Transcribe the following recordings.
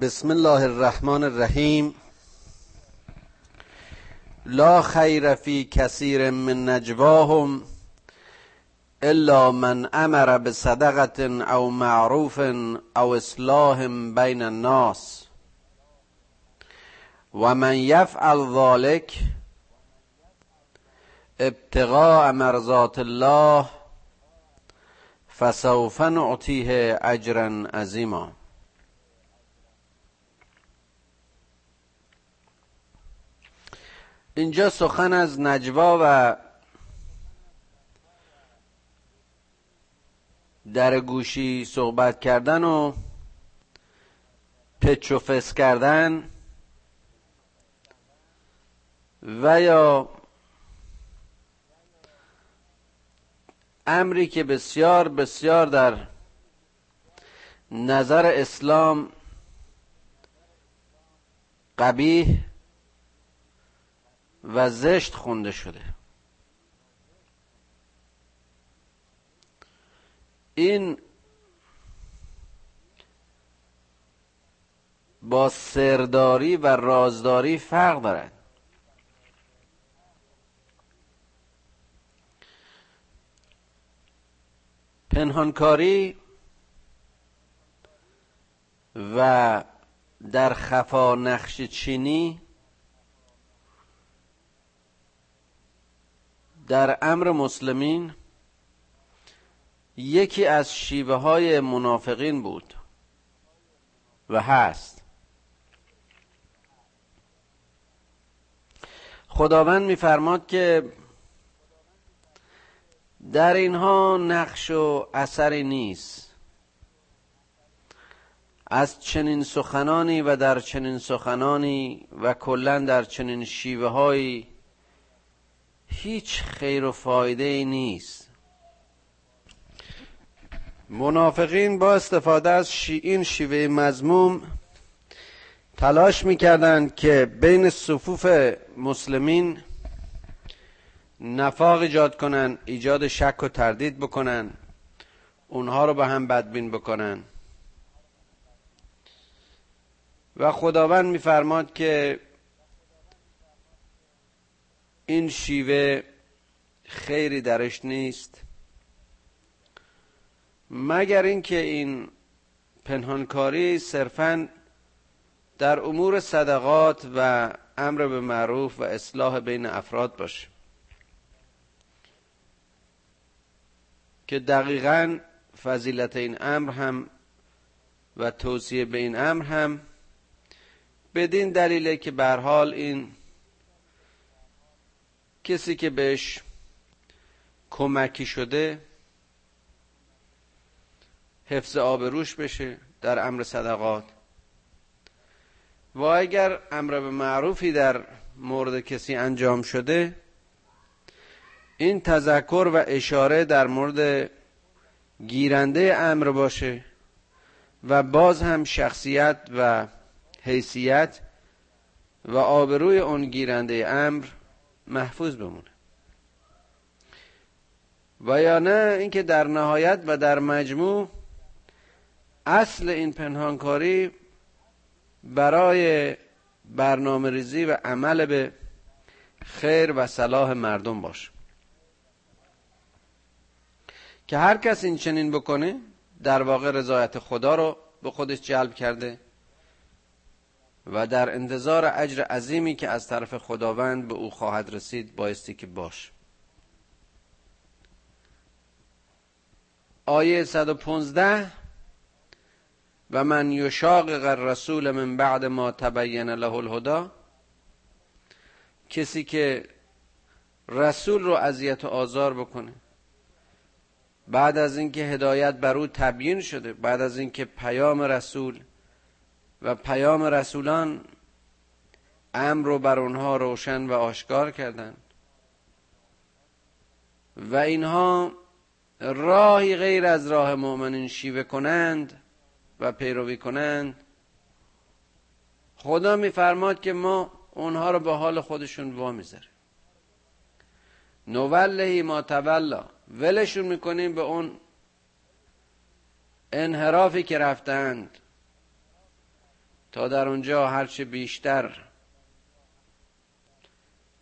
بسم الله الرحمن الرحیم. لا خیر فی کثیر من نجواهم الا من امر بصدقه او معروف او اصلاح بین الناس. و من یفعل ذلك ابتغاء مرضات الله فسوف نعطیه اجرا عظیما. اینجا سخن از نجوا و در گوشی صحبت کردن و پچ و فس کردن و یا امری که بسیار بسیار در نظر اسلام قبیح و زشت خونده شده. این با سرداری و رازداری فرق دارد. پنهانکاری و در خفا نقش چینی در امر مسلمین یکی از شیوه های منافقین بود و هست. خداوند میفرماد که در اینها نقش و اثری نیست. از چنین سخنانی و در چنین سخنانی و کلا در چنین شیوه هایی هیچ خیر و فایده ای نیست. منافقین با استفاده از این شیوه مزموم تلاش می‌کردند که بین صفوف مسلمین نفاق ایجاد کنن ایجاد شک و تردید بکنن اونها رو به هم بدبین بکنن. و خداوند میفرماد که این شیوه خیری درش نیست. مگر اینکه این پنهانکاری صرفا در امور صدقات و امر به معروف و اصلاح بین افراد باشه. که دقیقا فضیلت این امر هم و توصیه به این امر هم بدین دلیله که به حال این کسی که بهش کمکی شده حفظ آبروش بشه در امر صدقات. و اگر امر به معروفی در مورد کسی انجام شده این تذکر و اشاره در مورد گیرنده امر باشه و باز هم شخصیت و حیثیت و آبروی اون گیرنده امر محفوظ بمونه. و یا نه اینکه در نهایت و در مجموع اصل این پنهانکاری برای برنامه ریزی و عمل به خیر و صلاح مردم باشه. که هر کس این چنین بکنه در واقع رضایت خدا رو به خودش جلب کرده. و در انتظار اجر عظیمی که از طرف خداوند به او خواهد رسید بایستی که باش. آیه 115 و من یشاقق الرسول من بعد ما تبین له الهدا کسی که رسول رو اذیت و آزار بکنه بعد از اینکه هدایت بر او تبیین شده بعد از اینکه پیام رسول و پیام رسولان امر رو بر اونها روشن و آشکار کردند. و اینها راهی غیر از راه مؤمنین شیوه کنند و پیروی کنند. خدا میفرماد که ما اونها رو به حال خودشون وا می‌ذاره نولهی ما تولا. ولشون می‌کنیم به اون انحرافی که رفتند. تا در اونجا هرچه بیشتر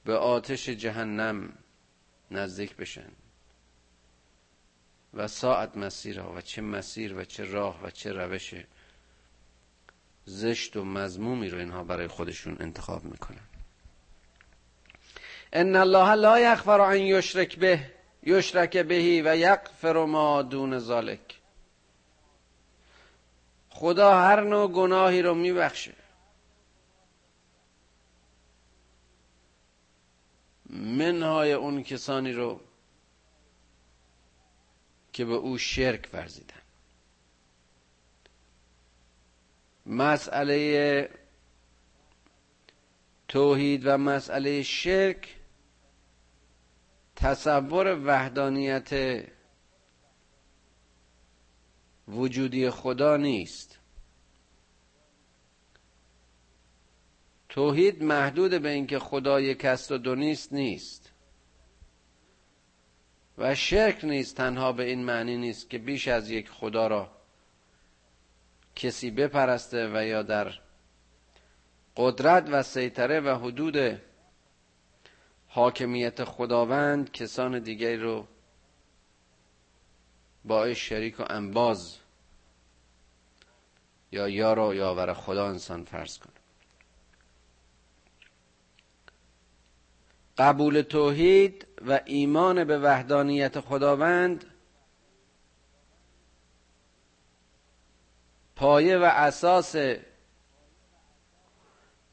به آتش جهنم نزدیک بشن. و ساعت مسیرها و چه مسیر و چه راه و چه روش زشت و مزمومی رو اینها برای خودشون انتخاب می‌کنن. ان الله لا یغفر ان یشرک به یشرک بهی و یغفر ما دون ذالک خدا هر نوع گناهی رو میبخشه. منهای اون کسانی رو که به او شرک ورزیدن. مسئله توحید و مسئله شرک تصور وحدانیت وجودی خدا نیست. توحید محدود به اینکه خدا یک است و دو نیست نیست. و شرک نیست تنها به این معنی نیست که بیش از یک خدا را کسی بپرسته و یا در قدرت و سیطره و حدود حاکمیت خداوند کسان دیگری رو با شریک و انباز یا یار و یاور خدا انسان فرض کنه. قبول توحید و ایمان به وحدانیت خداوند پایه و اساس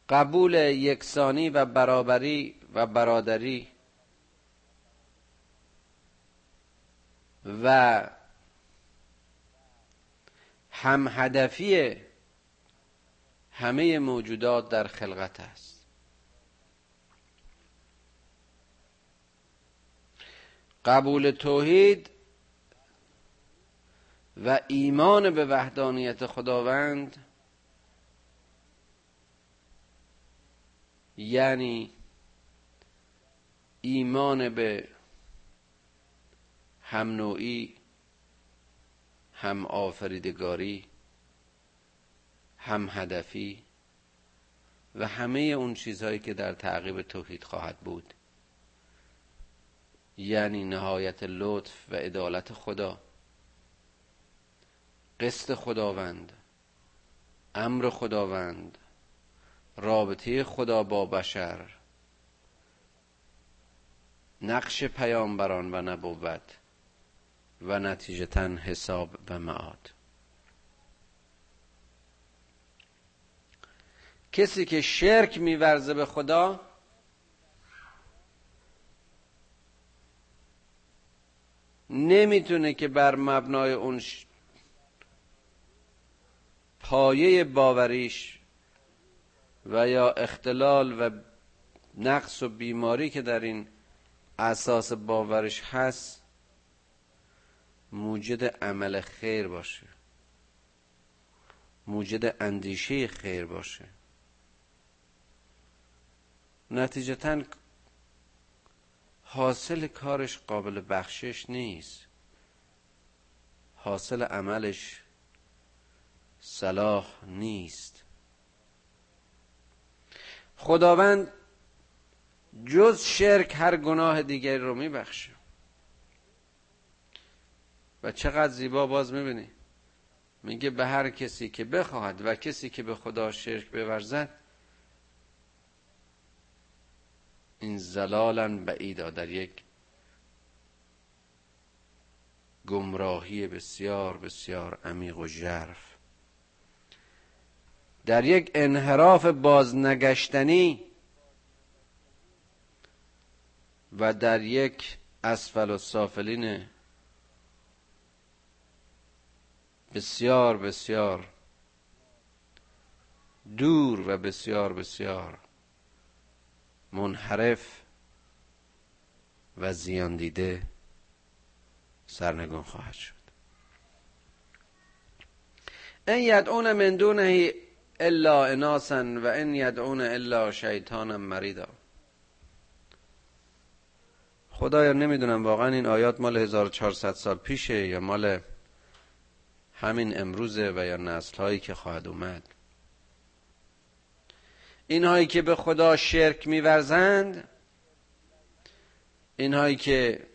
قبول یکسانی و برابری و برادری و هم هدفی همه موجودات در خلقت است. قبول توحید و ایمان به وحدانیت خداوند یعنی ایمان به هم نوعی هم آفریدگاری هم هدفی و همه اون چیزهایی که در تعقیب توحید خواهد بود. یعنی نهایت لطف و عدالت خدا. قسط خداوند امر خداوند رابطه خدا با بشر نقش پیامبران و نبوت. و نتیجتا حساب و معاد. کسی که شرک میورزه به خدا نمی‌تونه که بر مبنای اون پایه باوریش و یا اختلال و نقص و بیماری که در این اساس باورش هست موجد عمل خیر باشه. موجد اندیشه خیر باشه. نتیجتا حاصل کارش قابل بخشش نیست. حاصل عملش صلاح نیست. خداوند جز شرک هر گناه دیگری رو میبخشه. و چقدر زیبا باز می‌بینی. میگه به هر کسی که بخواهد و کسی که به خدا شرک بورزد این زلالا بعیدا در یک گمراهی بسیار بسیار عمیق و ژرف. در یک انحراف بازنگشتنی و در یک اسفل و سافلین بسیار بسیار. دور و بسیار بسیار. منحرف و زیان دیده سرنگون خواهد شد. این یدعون من دونه الا اناسا و ان یدعون الا شیطانا مریدا. خدایا نمی‌دونم واقعا این آیات مال 1400 سال پیشه یا مال همین امروزه و یا نسل هایی که خواهد اومد. اینهایی که به خدا شرک میورزند اینهایی که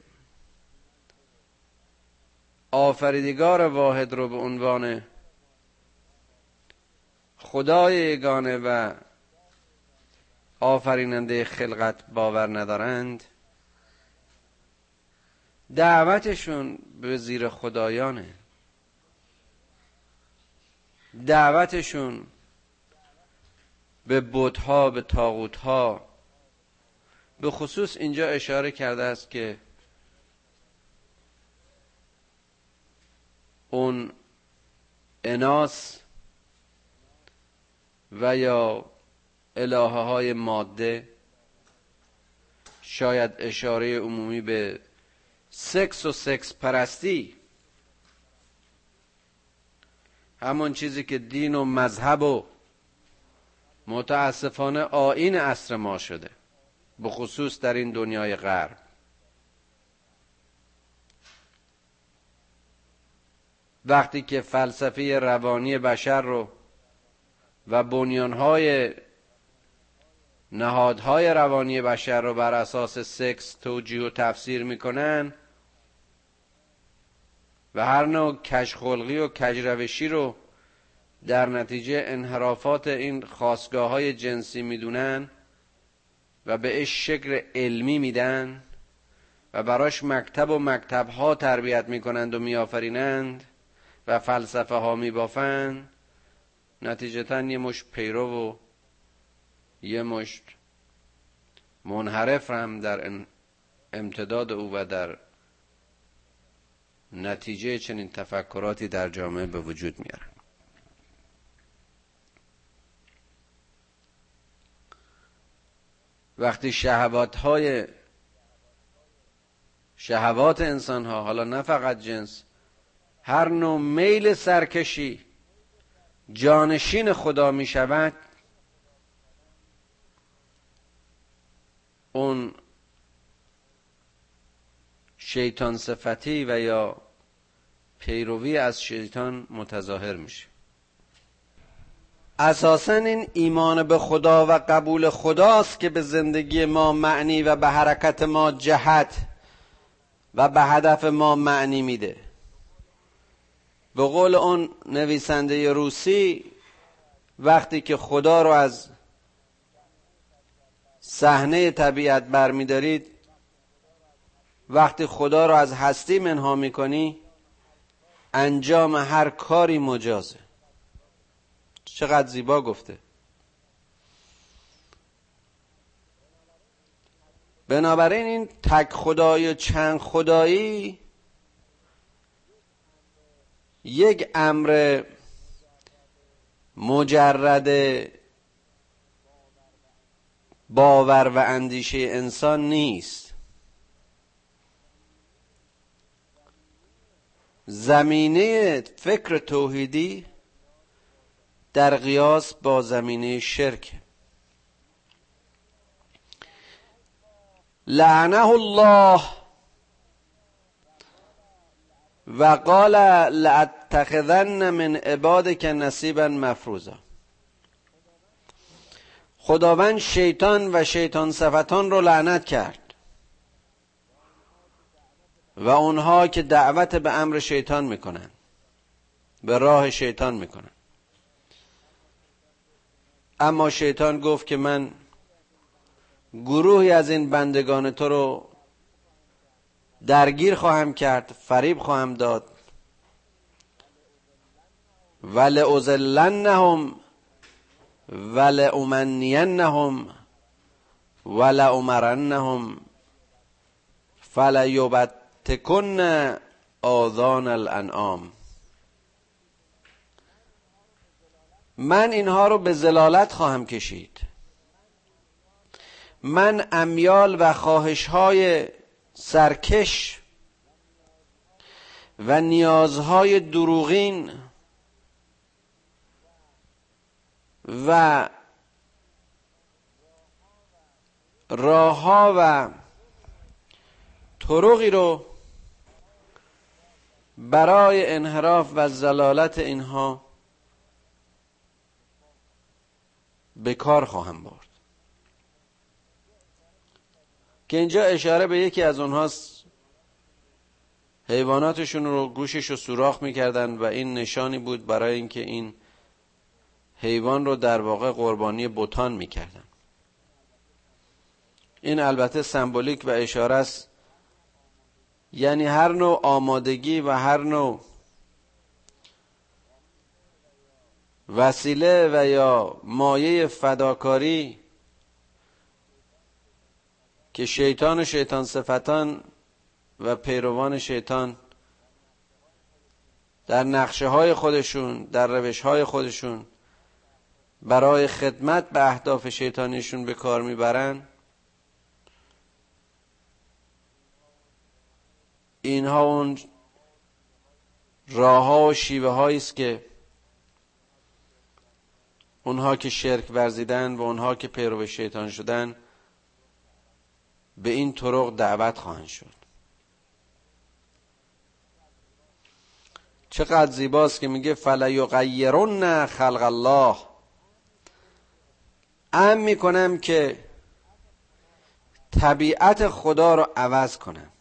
آفریدگار واحد رو به عنوان خدای یگانه و آفریننده خلقت باور ندارند دعوتشون به زیر خدایانه. دعوتشون به بودها به تاغوتها به خصوص اینجا اشاره کرده است که اون اناس و یا الهه های ماده شاید اشاره عمومی به سکس و سکس پرستی همون چیزی که دین و مذهب و متاسفانه آین عصر ما شده به خصوص در این دنیای غرب. وقتی که فلسفه روانی بشر رو و بنیانهای نهادهای روانی بشر رو بر اساس سکس توجیه و تفسیر می‌کنن و هر نوع کشخلقی و کجروشی رو در نتیجه انحرافات این خواستگاه های جنسی می‌دونن و بهش شکل علمی میدن و براش مکتب و مکتب ها تربیت می‌کنند و میآفرینند و فلسفه ها میبافند. نتیجتا یه مشت پیرو و یه مشت منحرف هم در امتداد او و در نتیجه چنین تفکراتی در جامعه به وجود میارن. وقتی شهوات های شهوات انسان ها حالا نه فقط جنس هر نوع میل سرکشی جانشین خدا می شود اون شیطان صفتی و یا پیروی از شیطان متظاهر میشه. اساسا این ایمان به خدا و قبول خداست که به زندگی ما معنی و به حرکت ما جهت و به هدف ما معنی میده. به قول اون نویسنده روسی وقتی که خدا رو از صحنه طبیعت برمیدارید وقتی خدا رو از هستی منها می‌کنی انجام هر کاری مجازه. چقدر زیبا گفته. بنابراین این تک خدای چند خدایی یک امر مجرد باور و اندیشه انسان نیست. زمینه فکر توحیدی در قیاس با زمینه شرک. لعنه الله و قال لاتخذن من عبادك نصیبا مفروضا. خداوند شیطان و شیطان صفتان رو لعنت کرد. و اونها که دعوت به امر شیطان می‌کنن به راه شیطان می‌کنن. اما شیطان گفت که من گروهی از این بندگان تو رو درگیر خواهم کرد فریب خواهم داد. ول ازلنهم ول امنینهم ول امرنهم فلیبتکن آذان الانعام. من اینها رو به زلالت خواهم کشید. من امیال و خواهش های سرکش و نیازهای دروغین و راهها و طرقی رو برای انحراف و زلالت اینها به کار خواهم برد. که اینجا اشاره به یکی از اونهاست حیواناتشون رو گوشش رو سوراخ می‌کردن و این نشانی بود برای اینکه این حیوان رو در واقع قربانی بوتان می‌کردن. این البته سمبولیک و اشاره است یعنی هر نوع آمادگی و هر نوع وسیله و یا مایه فداکاری که شیطان و شیطان صفتان و پیروان شیطان در نقشه های خودشون در روش های خودشون برای خدمت به اهداف شیطانیشون به کار می‌برن. اینها اون راه ها و شیوه هایی است که اونها که شرک ورزیدن و اونها که پیرو شیطان شدن به این طرق دعوت خواهند شد. چقدر زیباست که میگه فلیغیرن خلق الله. ام می‌کنم که طبیعت خدا رو عوض کنم.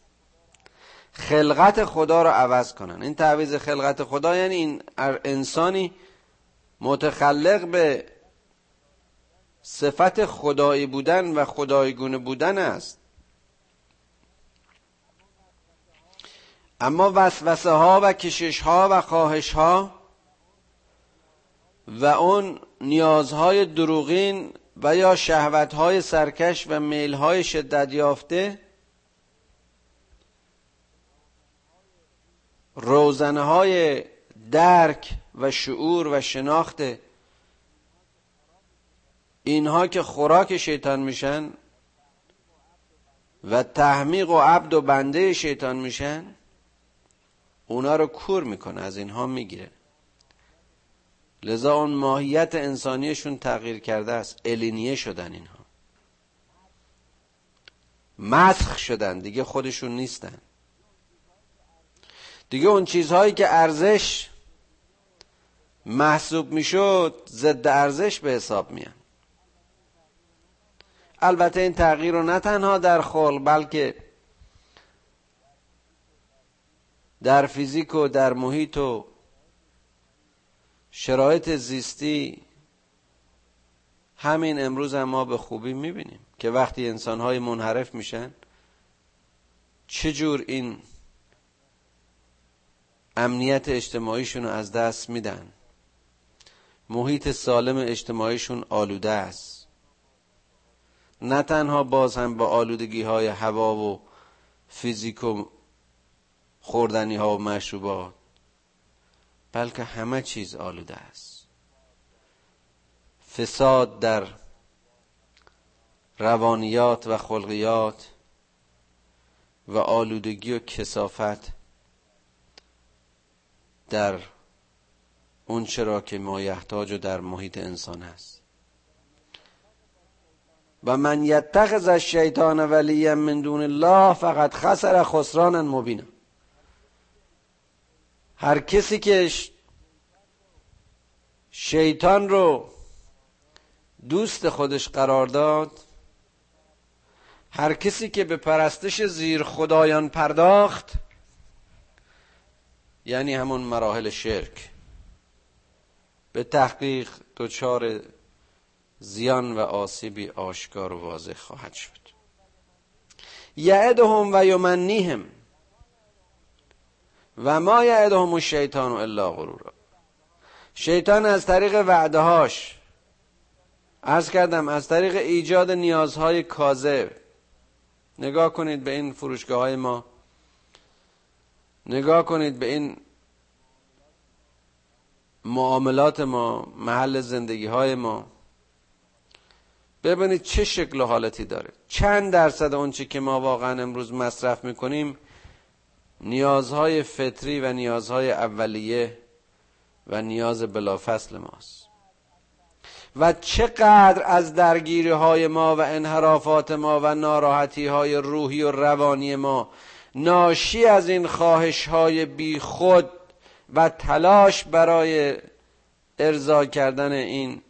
خلقت خدا رو عوض کنن. این تعویز خلقت خدا یعنی این انسانی متخلق به صفت خدایی بودن و خدایگونه بودن است. اما وسوسه ها و کشش ها و خواهش ها و اون نیازهای دروغین و یا شهوت های سرکش و میل های شدت یافته روزنه های درک و شعور و شناخت اینها که خوراک شیطان میشن و تحمیق و عبد و بنده شیطان میشن اونا رو کور می‌کنه از اینها می‌گیره. لذا اون ماهیت انسانیشون تغییر کرده است الینیه شدن اینها. مسخ شدن دیگه خودشون نیستن. دیگه اون چیزهایی که ارزش محسوب می‌شد ضد ارزش به حساب میان البته این تغییر رو نه تنها در خلق بلکه در فیزیک و در محیط و شرایط زیستی همین امروز هم ما به خوبی می‌بینیم که وقتی انسانهای منحرف میشن چجور این امنیت اجتماعیشون رو از دست میدن. محیط سالم اجتماعیشون آلوده است. نه تنها باز هم با آلودگی های هوا و فیزیک و خوردنی ها و مشروبات بلکه همه چیز آلوده است. فساد در روانیات و خلقیات و آلودگی و کسافت در اون چرا که مایحتاج و در محیط انسان است و من یتخذ الشیطان ولیا من دون الله فقط خسر خسرانا مبینا. هر کسی که شیطان رو دوست خودش قرار داد هر کسی که به پرستش زیر خدایان پرداخت یعنی همون مراحل شرک. به تحقیق دچار زیان و آسیبی آشکار و واضح خواهد شد. یعدهم و یمنیهم. و ما یعدهم الشیطان الا غرورا. شیطان از طریق وعده هاش عرض کردم از طریق ایجاد نیازهای کاذب. نگاه کنید به این فروشگاه های ما. نگاه کنید به این معاملات ما محل زندگی های ما. ببینید چه شکل و حالتی داره. چند درصد اونچه که ما واقعا امروز مصرف می‌کنیم نیازهای فطری و نیازهای اولیه و نیاز بلافصل ماست. و چقدر از درگیری های ما و انحرافات ما و ناراحتی های روحی و روانی ما ناشی از این خواهش های بی خود و تلاش برای ارضا کردن این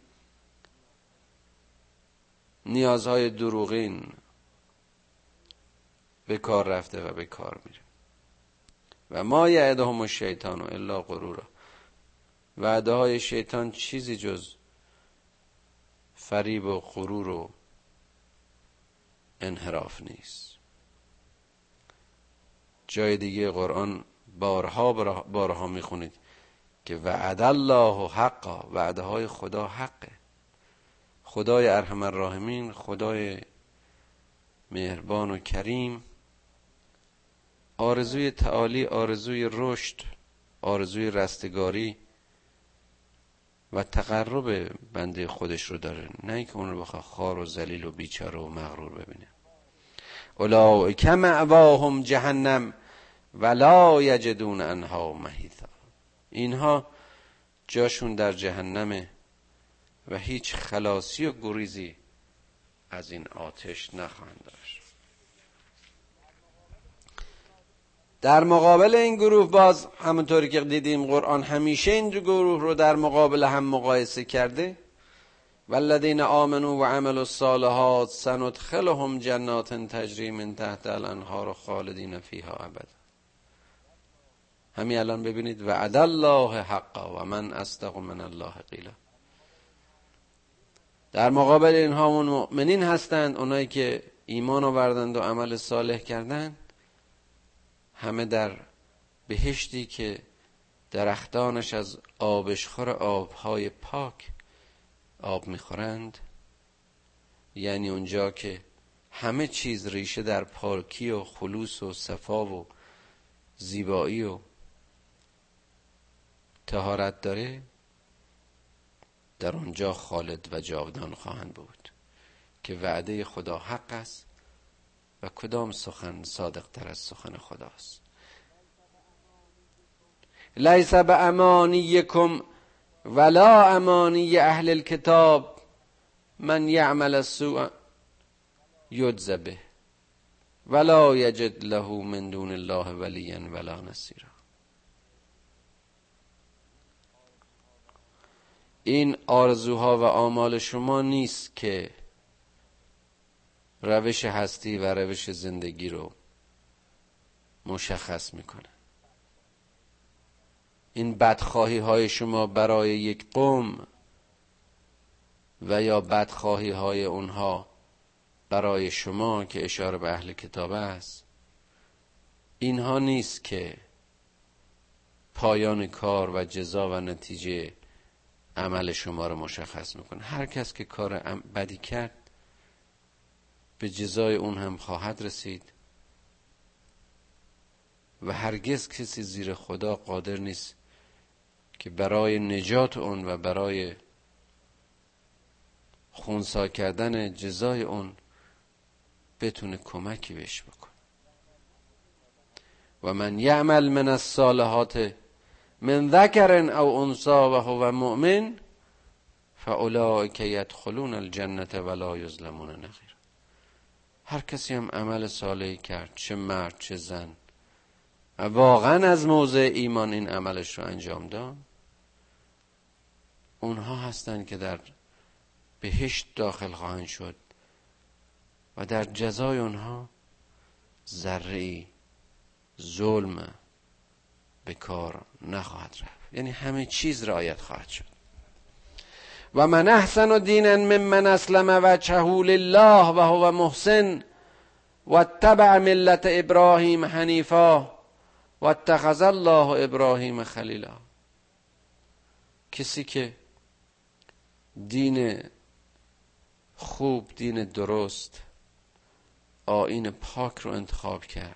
نیازهای دروغین به کار رفته و به کار میره. و ما یعدهم الشیطان و الا غرورا. وعده های شیطان چیزی جز فریب و غرور و انحراف نیست. جای دیگه قرآن بارها بارها می‌خونید که وعد الله حقا وعده های خدا حقه. خدای ارحم الراحمین خدای مهربان و کریم آرزوی تعالی آرزوی رشد آرزوی رستگاری و تقرب بنده خودش رو داره. نه اینکه اون رو بخواه خار و ذلیل و بیچاره و مغرور ببینه. اولئک مأواهم جهنم ولا یجدون انها محیطا. اینها جاشون در جهنمه و هیچ خلاصی و گریزی از این آتش نخواهند داشت. در مقابل این گروه باز همونطوری که دیدیم قرآن همیشه این گروه رو در مقابل هم مقایسه کرده والذین آمنوا و عملوا الصالحات سندخلهم جنات تجری من تحت الانهار خالدین فیها ابدا. همین الان ببینید وعد الله حقا و من استق من الله قیلا. در مقابل اینها اون مؤمنین هستند اونایی که ایمان آوردند و عمل صالح کردند. همه در بهشتی که درختانش از آبشخور آبهای پاک آب می‌خورند. یعنی اونجا که همه چیز ریشه در پاکی و خلوص و صفا و زیبایی و تهارت داره در آنجا خالد و جاودان خواهند بود که وعده خدا حق است و کدام سخن صادق تر از سخن خداست. لیس به امانیکم ولا امانی اهل الكتاب من یعمل السوء یجز به ولا یجد له من دون الله ولیا ولا نصیرا این آرزوها و آمال شما نیست که روش هستی و روش زندگی رو مشخص می‌کنه. این بدخواهی های شما برای یک قوم و یا بدخواهی های اونها برای شما که اشاره به اهل کتاب است. اینها نیست که پایان کار و جزا و نتیجه عمل شما رو مشخص می‌کنه. هر کس که کار بدی کرد به جزای اون هم خواهد رسید و هرگز کسی زیر خدا قادر نیست که برای نجات اون و برای خونسا کردن جزای اون بتونه کمکی بهش بکن و من یعمل من الصالحات من ذکر او انسا و هو مؤمن فاولئک یدخلون الجنه ولا یظلمون نخیر هر کسی هم عمل صالحی کرد چه مرد چه زن واقعا از موضع ایمان این عملش رو انجام داد. اونها هستند که در بهشت داخل خواهند شد و در جزای اونها ذره ظلم به کار نخواهد رفت. یعنی همه چیز رعایت خواهد شد. و من احسن و دینا ممن اسلم وجهه لله و هو محسن و اتبع ملت ابراهیم حنیفا. و اتخذ الله ابراهیم خلیلا. کسی که دین خوب دین درست آین پاک رو انتخاب کرد.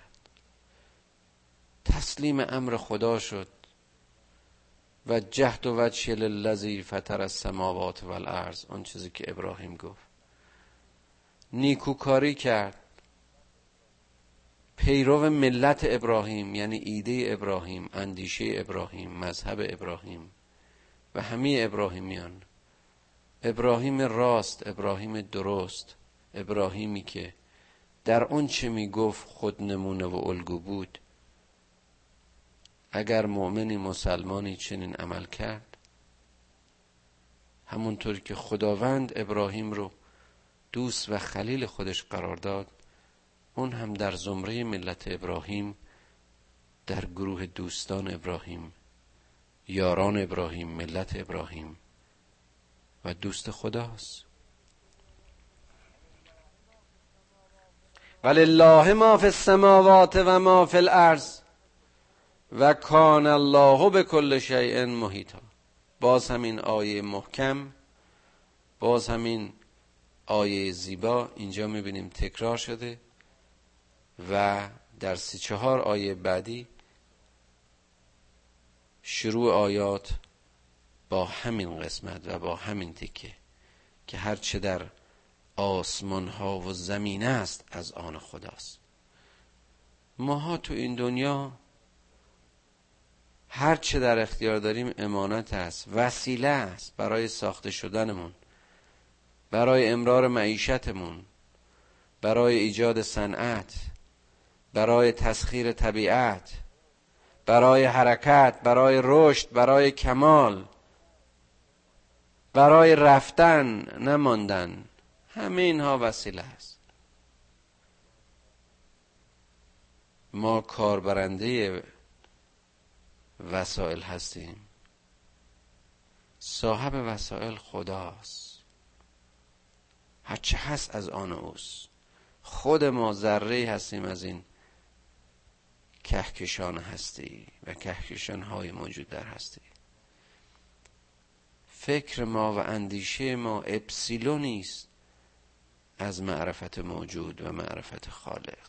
تسلیم امر خدا شد و جهد و وجه للذی فطر السماوات والارض آن چیزی که ابراهیم گفت. نیکوکاری کرد. پیرو ملت ابراهیم یعنی ایده ابراهیم اندیشه ابراهیم مذهب ابراهیم و همه ابراهیمیان. ابراهیم راست ابراهیم درست ابراهیمی که در اون چه می گفت خود نمونه و الگو بود. اگر مؤمنی مسلمانی چنین عمل کرد همونطور که خداوند ابراهیم رو دوست و خلیل خودش قرار داد اون هم در زمره ملت ابراهیم در گروه دوستان ابراهیم یاران ابراهیم ملت ابراهیم و دوست خداست. ولله ما فی السماوات و ما فی الارض و کان الله به کل شیء محیطا. باز همین آیه محکم باز همین آیه زیبا اینجا می‌بینیم تکرار شده. و در سی چهار آیه بعدی شروع آیات با همین قسمت و با همین تکه که هرچه در آسمان ها و زمین است از آن خداست. ماها تو این دنیا هرچه در اختیار داریم امانت است وسیله است برای ساخته شدنمون برای امرار معیشتمون برای ایجاد صنعت. برای تسخیر طبیعت برای حرکت برای رشد برای کمال برای رفتن نماندن. همه اینها وسیله است. ما کاربرنده وسایل هستیم. صاحب وسایل خداست. هرچه هست از آن اوست. خود ما ذره هستیم از این کهکشان هستی و کهکشان های موجود در هستی. فکر ما و اندیشه ما اپسیلونی است از معرفت موجود و معرفت خالق.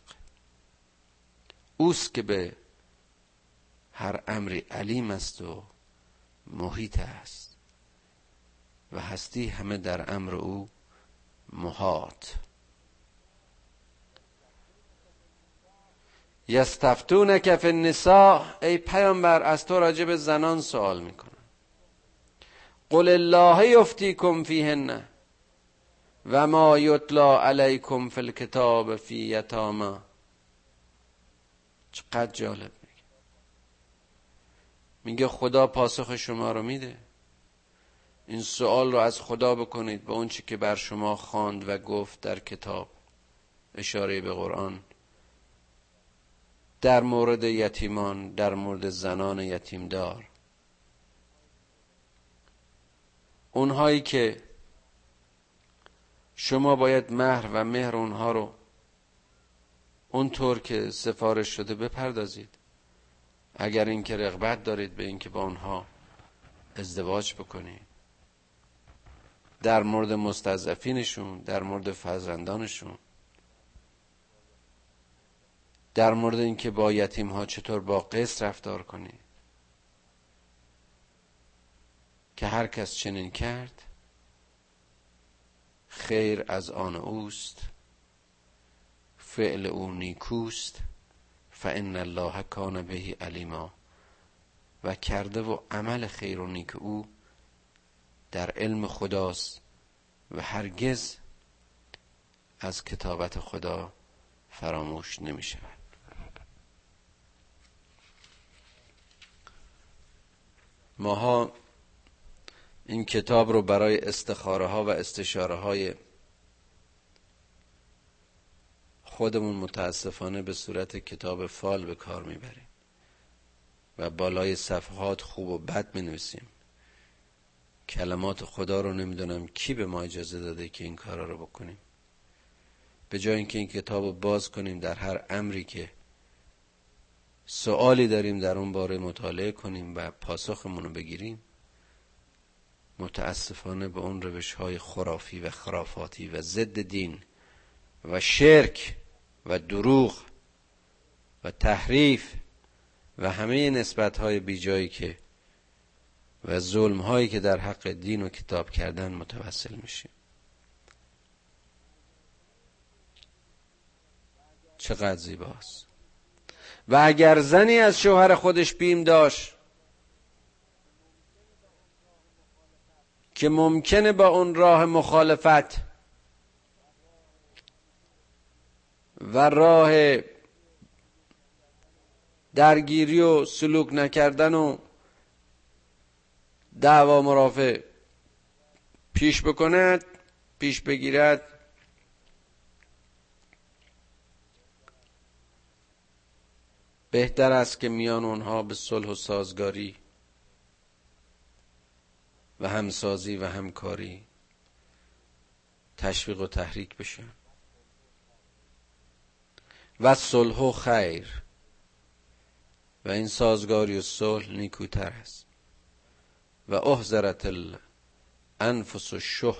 اوست که به هر امری علیم است و محیط است و هستی همه در امر او محاط. یستفتون کف النساء ای پیامبر از تو راجب زنان سوال می‌کنن قل الله یفتیکم فیهن و ما یتلا علیکم فی الکتاب فی یتاما. چقدر جالب میگه. میگه خدا پاسخ شما رو میده. این سوال رو از خدا بکنید به اون چی که بر شما خواند و گفت در کتاب. اشاره به قرآن. در مورد یتیمان در مورد زنان یتیمدار. اونهایی که شما باید مهر و مهر اونها رو اونطور که سفارش شده بپردازید. اگر اینکه رغبت دارید به اینکه با اونها ازدواج بکنید. در مورد مستضعفینشون در مورد فرزندانشون. در مورد اینکه با یتیم ها چطور با قصد رفتار کنید که هر کس چنین کرد خیر از آن اوست فعل او نیکوست فان الله کان بهی علیما. و کرده و عمل خیر و نیک او در علم خداست و هرگز از کتابت خدا فراموش نمی شود ماها این کتاب رو برای استخاره ها و استشاره های خودمون متاسفانه به صورت کتاب فال به کار می‌بریم و بالای صفحات خوب و بد می نویسیم کلمات خدا رو نمی‌دونم کی به ما اجازه داده که این کارا رو بکنیم. به جای اینکه این کتاب رو باز کنیم در هر امری که سوالی داریم در اون باره مطالعه کنیم و پاسخمون رو بگیریم. متاسفانه به اون روش های خرافی و خرافاتی و ضد دین و شرک و دروغ و تحریف و همه نسبت های بیجایی که و ظلم هایی که در حق دین و کتاب کردن متوسل میشیم. چقدر زیباست. و اگر زنی از شوهر خودش بیم داشت که ممکنه با اون راه مخالفت و راه درگیری و سلوک نکردن و دعوا مرافع پیش بکند پیش بگیرد بهتر است که میان اونها به صلح و سازگاری و همسازی و همکاری تشویق و تحریک بشه و صلح و خیر و این سازگاری و صلح نیکوتر است. و احذرت الانفس و شه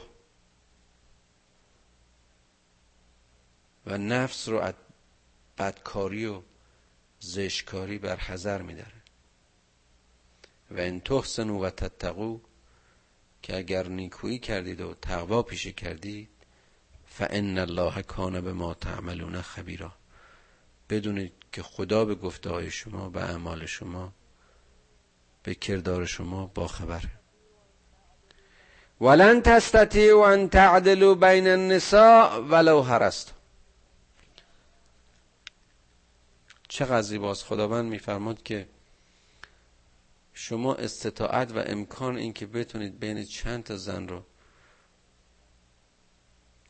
و نفس رو از بدکاری و زشکاری بر حذر میداره. و این تحسنو و تتقو که اگر نیکویی کردید و تقوا پیشه کردید فان الله کان به ما تعملون خبیرا. بدونید که خدا به گفته های شما به اعمال شما به کردار شما با خبره ولن تستطیعوا ان تعدلوا بین النساء ولو هرست چقدر زیباست. خداوند میفرماد که شما استطاعت و امکان این که بتونید بین چند تا زن رو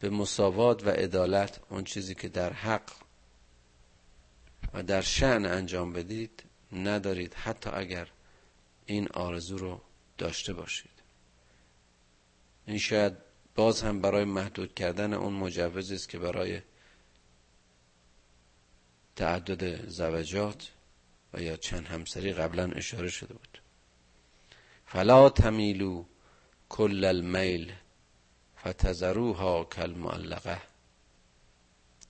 به مساوات و عدالت اون چیزی که در حق و در شعن انجام بدید ندارید حتی اگر این آرزو رو داشته باشید. این شاید باز هم برای محدود کردن اون مجوز است که برای تعدد زوجات و یا چند همسری قبلا اشاره شده بود. فلا تمیلو کل المیل فتذروها کالمعلقه.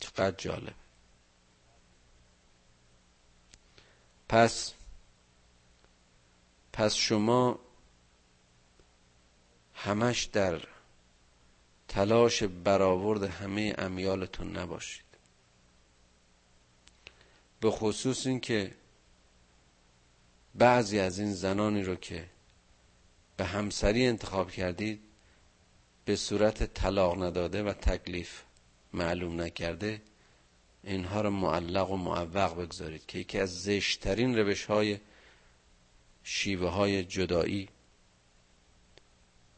چقدر جالب. پس پس شما همش در تلاش برآورد همه امیالتون نباشید. به خصوص اینکه بعضی از این زنانی رو که به همسری انتخاب کردید به صورت طلاق نداده و تکلیف معلوم نکرده اینها رو معلق و معوق بگذارید که یکی از زشترین روش های شیوه های جدایی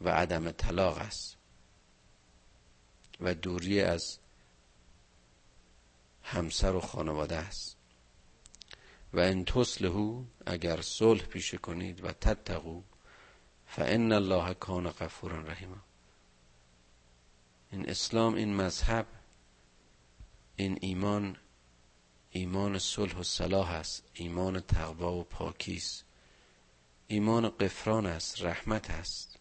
و عدم طلاق است و دوری از همسر و خانواده است. و ان تصلحو اگر صلح پیشه کنید و تتقو فان الله کان غفورا رحیما. این اسلام این مذهب این ایمان ایمان صلح و صلاح است ایمان تقوا و پاکی است ایمان قفران است رحمت است.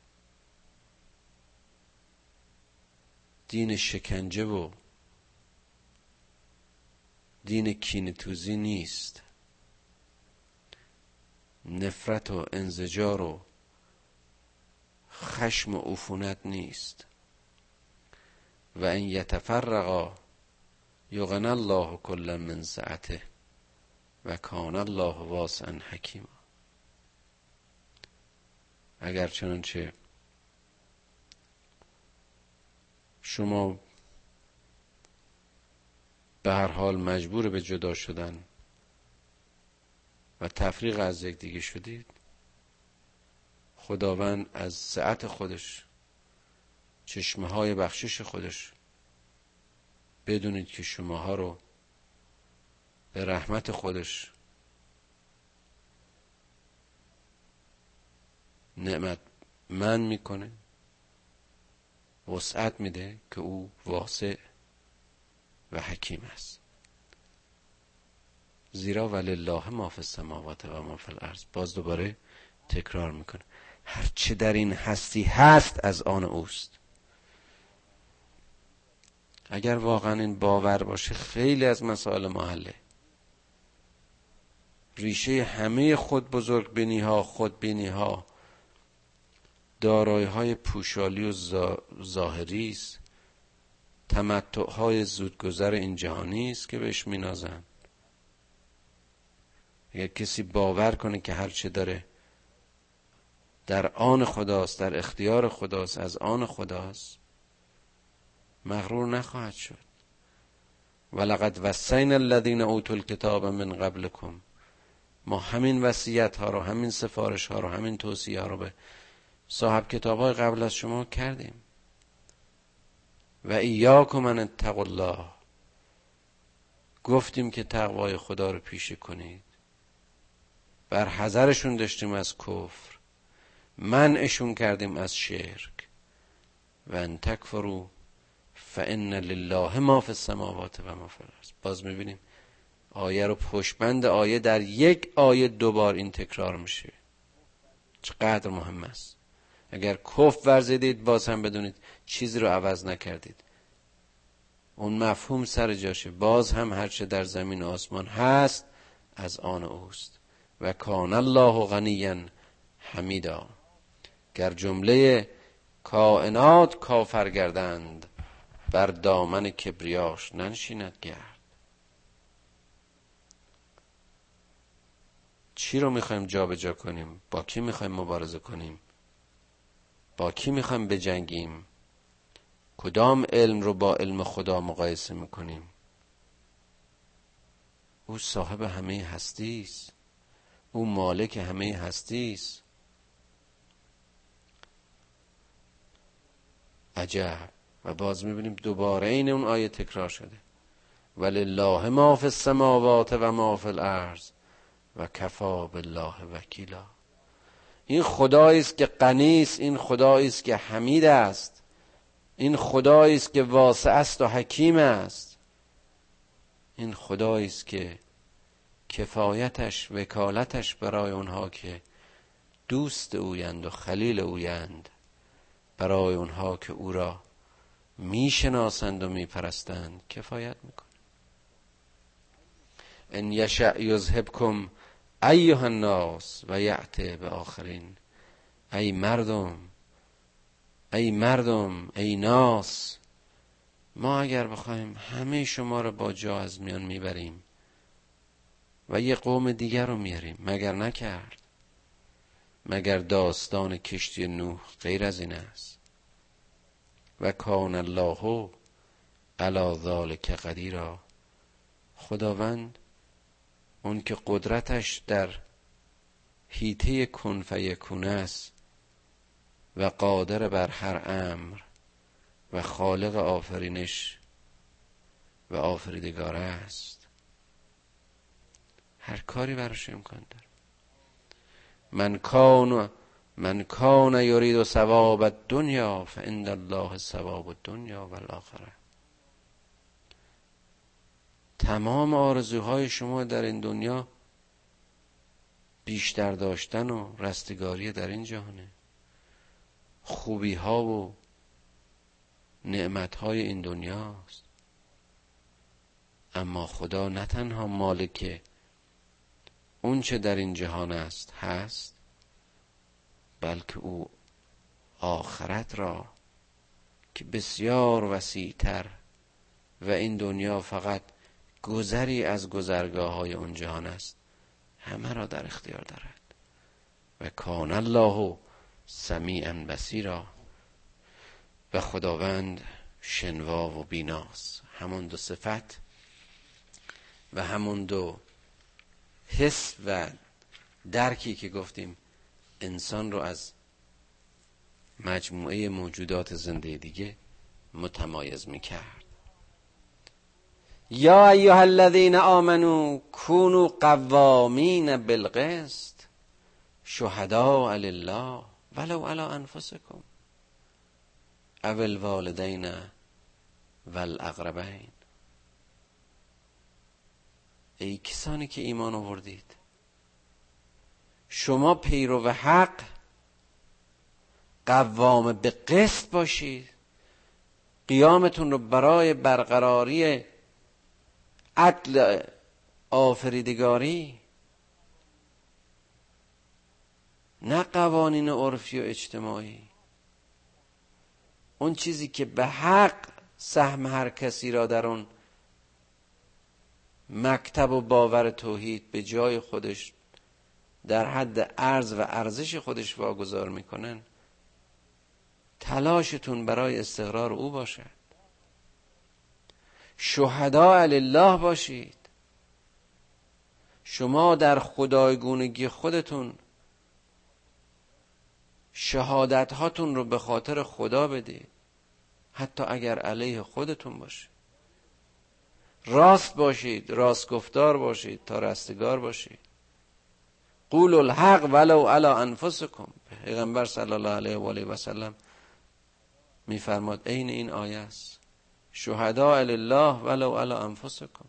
دین شکنجه و دین کینتوزی نیست. نفرت و انزجار و خشم و عفونت نیست. و این یتفرقا یغن الله کل من سعته و کان الله واسعا حکیما. اگر چنانچه شما به هر حال مجبور به جدا شدن و تفریق از دیگه شدید. خداوند از سعت خودش چشمه های بخشش خودش بدونید که شماها رو به رحمت خودش نعمت من می‌کنه وسعت میده که او واسع و حکیم است. زیرا ولله ما فی السماوات و ما فی الارض. باز دوباره تکرار می‌کنه. هر چه در این هستی هست از آن اوست. اگر واقعا این باور باشه خیلی از مسائل محله. ریشه همه خود بزرگ بینی ها خود بینی ها دارای های پوشالی و ظاهری است. تمتع های زودگذر این جهانی است که بهش مینازن اگر کسی باور کنه که هر چه داره در آن خداست در اختیار خداست از آن خداست مغرور نخواهد شد. ولقد وسین الذین اوتوا الکتاب من قبلکم. ما همین وصیت ها رو همین سفارش ها رو همین توصیه ها رو به صاحب کتاب های قبل از شما کردیم. و ایاکم ان اتقوا الله. گفتیم که تقوای خدا رو پیشه کنید. بر حذرشون داشتیم از کفر. منعشون کردیم از شرک. و ان تکفرو فان لله ما فی السماوات و ما فی الارض. باز می‌بینیم آیه رو پشبند آیه در یک آیه دوبار این تکرار میشه. چقدر مهم است. اگر کف ورزیدید باز هم بدونید چیزی رو عوض نکردید. اون مفهوم سر جاشه. باز هم هرچه در زمین و آسمان هست از آن اوست. و کان الله غنیا حمیدا. گر جمله کائنات کافر گردند بر دامن کبریاش ننشیند گرد. چی رو می‌خوایم جابجا کنیم؟ با کی می‌خوایم مبارزه کنیم؟ با کی می‌خوایم بجنگیم؟ کدام علم رو با علم خدا مقایسه می‌کنیم؟ او صاحب همه هستی است او مالک همه هستی است. عجب. و باز می‌بینیم دوباره این اون آیه تکرار شده. ولله ما فی السماوات و ما فی الارض و کفا بالله وکیلا. این خدایی است که غنی است این خدایی است که حمید است. این خدایی است که واسع است و حکیم است. این خدایی است که کفایتش وکالتش برای اونها که دوست اویند و خلیل اویند برای اونها که او را می‌شناسند و میپرستند. کفایت می‌کنه. ان یشع یذهبکم ایها الناس و یعته به آخرین ای مردم ای مردم ای ناس ما اگر بخوایم همه شما را با جا از میان می‌بریم و یه قوم دیگر رو میاریم. مگر نکرد؟ مگر داستان کشتی نوح غیر از این است؟ و کان الله علی ذالک قدیرا. خداوند اون که قدرتش در هیته کن فیکون است و قادر بر هر امر و خالق آفرینش و آفریدگار است. هر کاری براش امکان داره. من کان من کان یرید ثواب الدنیا فعند الله ثواب الدنیا و الاخره تمام آرزوهای شما در این دنیا بیشتر داشتن و رستگاری در این جهانه. خوبی ها و نعمت های این دنیاست. اما خدا نه تنها مالک اون چه در این جهان است هست؟ بلکه او آخرت را که بسیار وسیعتر و این دنیا فقط گذری از گذرگاه های اون جهان است همه را در اختیار دارد. و کان الله سمیعا بسیرا و خداوند شنوا و بیناس همون دو صفت و همون دو حس و درکی که گفتیم انسان رو از مجموعه موجودات زنده دیگه متمایز می‌کرد. یا ایها الذین آمنو کونوا قوامین بالقسط شهداء لله ولو علی انفسکم او الوالدین والاقربین ای کسانی که ایمان آوردید. شما پیرو حق قوام به قسط باشید. قیامتون رو برای برقراری عدل آفریدگاری. نه قوانین عرفی و اجتماعی. اون چیزی که به حق سهم هر کسی را در اون مکتب و باور توحید به جای خودش در حد ارز و ارزش خودش واگذار می‌کنن تلاشتون برای استقرار او باشد شهدا الله باشید. شما در خدایگونگی خودتون شهادت هاتون رو به خاطر خدا بدید حتی اگر علیه خودتون باشه. راست باشید راست گفتار باشید تا رستگار باشید. قول الحق ولو علی انفسکم. پیغمبر صلی الله علیه و آله و سلم میفرماد عین این آیه است. شهدا الله ولو علی انفسکم.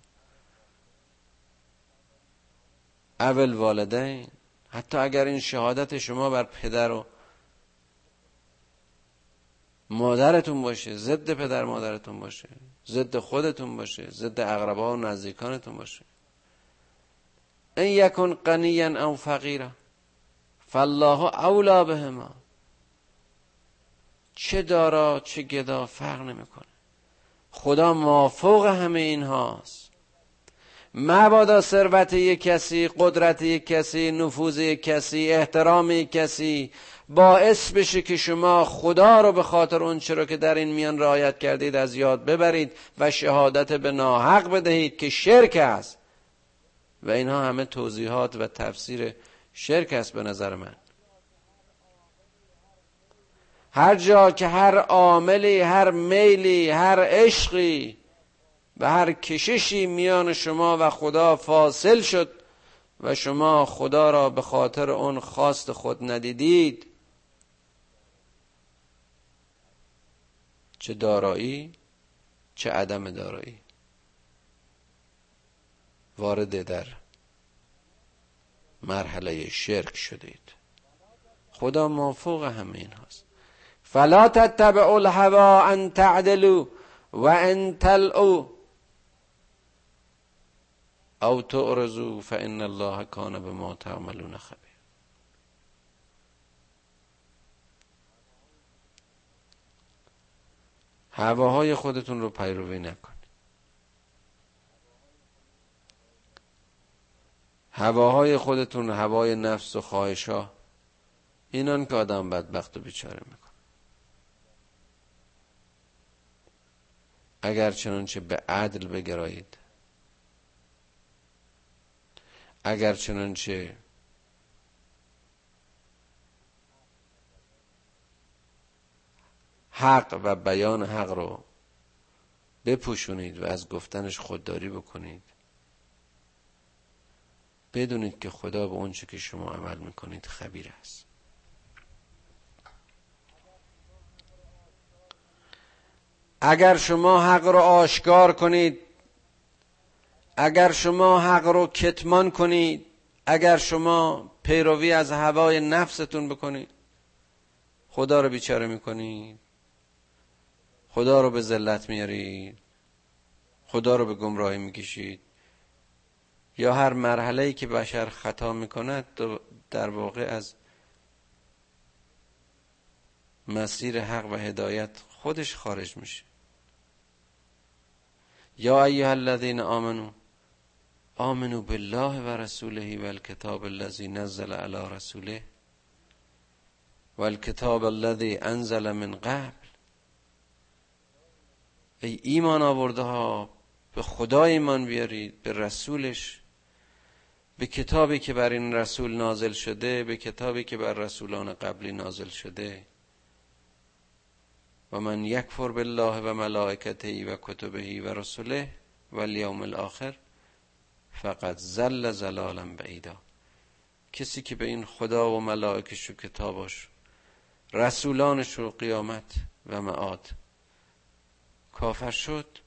اول والدین. حتی اگر این شهادت شما بر پدر و مادرتون باشه ضد پدر مادرتون باشه ضد خودتون باشه ضد اقربا و نزدیکانتون باشه. این یکن قنیا او فقیرا فالله اولا بهما. چه دارا چه گدا فرق نمی‌کنه. خدا مافوق همه این هاست مبادا ثروت یک کسی قدرت یک کسی نفوذ یک کسی احترام یک کسی باعث بشه که شما خدا رو به خاطر اون چرا که در این میان رعایت کردید از یاد ببرید و شهادت به ناحق بدهید که شرک است. و اینها همه توضیحات و تفسیر شرک است به نظر من. هر جا که هر عاملی هر میلی هر عشقی و هر کششی میان شما و خدا فاصل شد و شما خدا را به خاطر اون خواست خود ندیدید چه دارایی چه عدم دارایی. وارد در مرحله شرک شدید. خدا موفوق همه این هاست. فلا تتبعوا الهوا ان تعدلوا و ان تلعوا. او تعرضوا فان الله کان بما تعملون خبیر. هواهای خودتون رو پیروی نکنید هواهای خودتون هوای نفس و خواهش ها اینان که آدم بدبخت و بیچاره میکن اگر چنانچه به عدل بگرایید اگر چنانچه حق و بیان حق رو بپوشونید و از گفتنش خودداری بکنید. بدونید که خدا به اونچه که شما عمل می‌کنید خبیر است. اگر شما حق رو آشکار کنید اگر شما حق رو کتمان کنید اگر شما پیروی از هوای نفستون بکنید خدا رو بیچاره می‌کنید. خدا رو به ذلت میارید. خدا رو به گمراهی می‌کشید. یا هر مرحله ای که بشر خطا می‌کند در واقع از مسیر حق و هدایت خودش خارج میشه. یا ایها الذین آمنو آمنو بالله و رسوله و الكتاب الذي نزل على رسوله و الكتاب الذي انزل من قبل. ای ایمان آورده ها به خدا ایمان بیارید به رسولش. به کتابی که بر این رسول نازل شده به کتابی که بر رسولان قبلی نازل شده. و من یکفر بالله و ملائکته و کتبه و رسوله و الیوم الاخر فقط زل زلالا بعیدا. کسی که به این خدا و ملائکش و کتابش رسولانش و قیامت و معاد کافر شد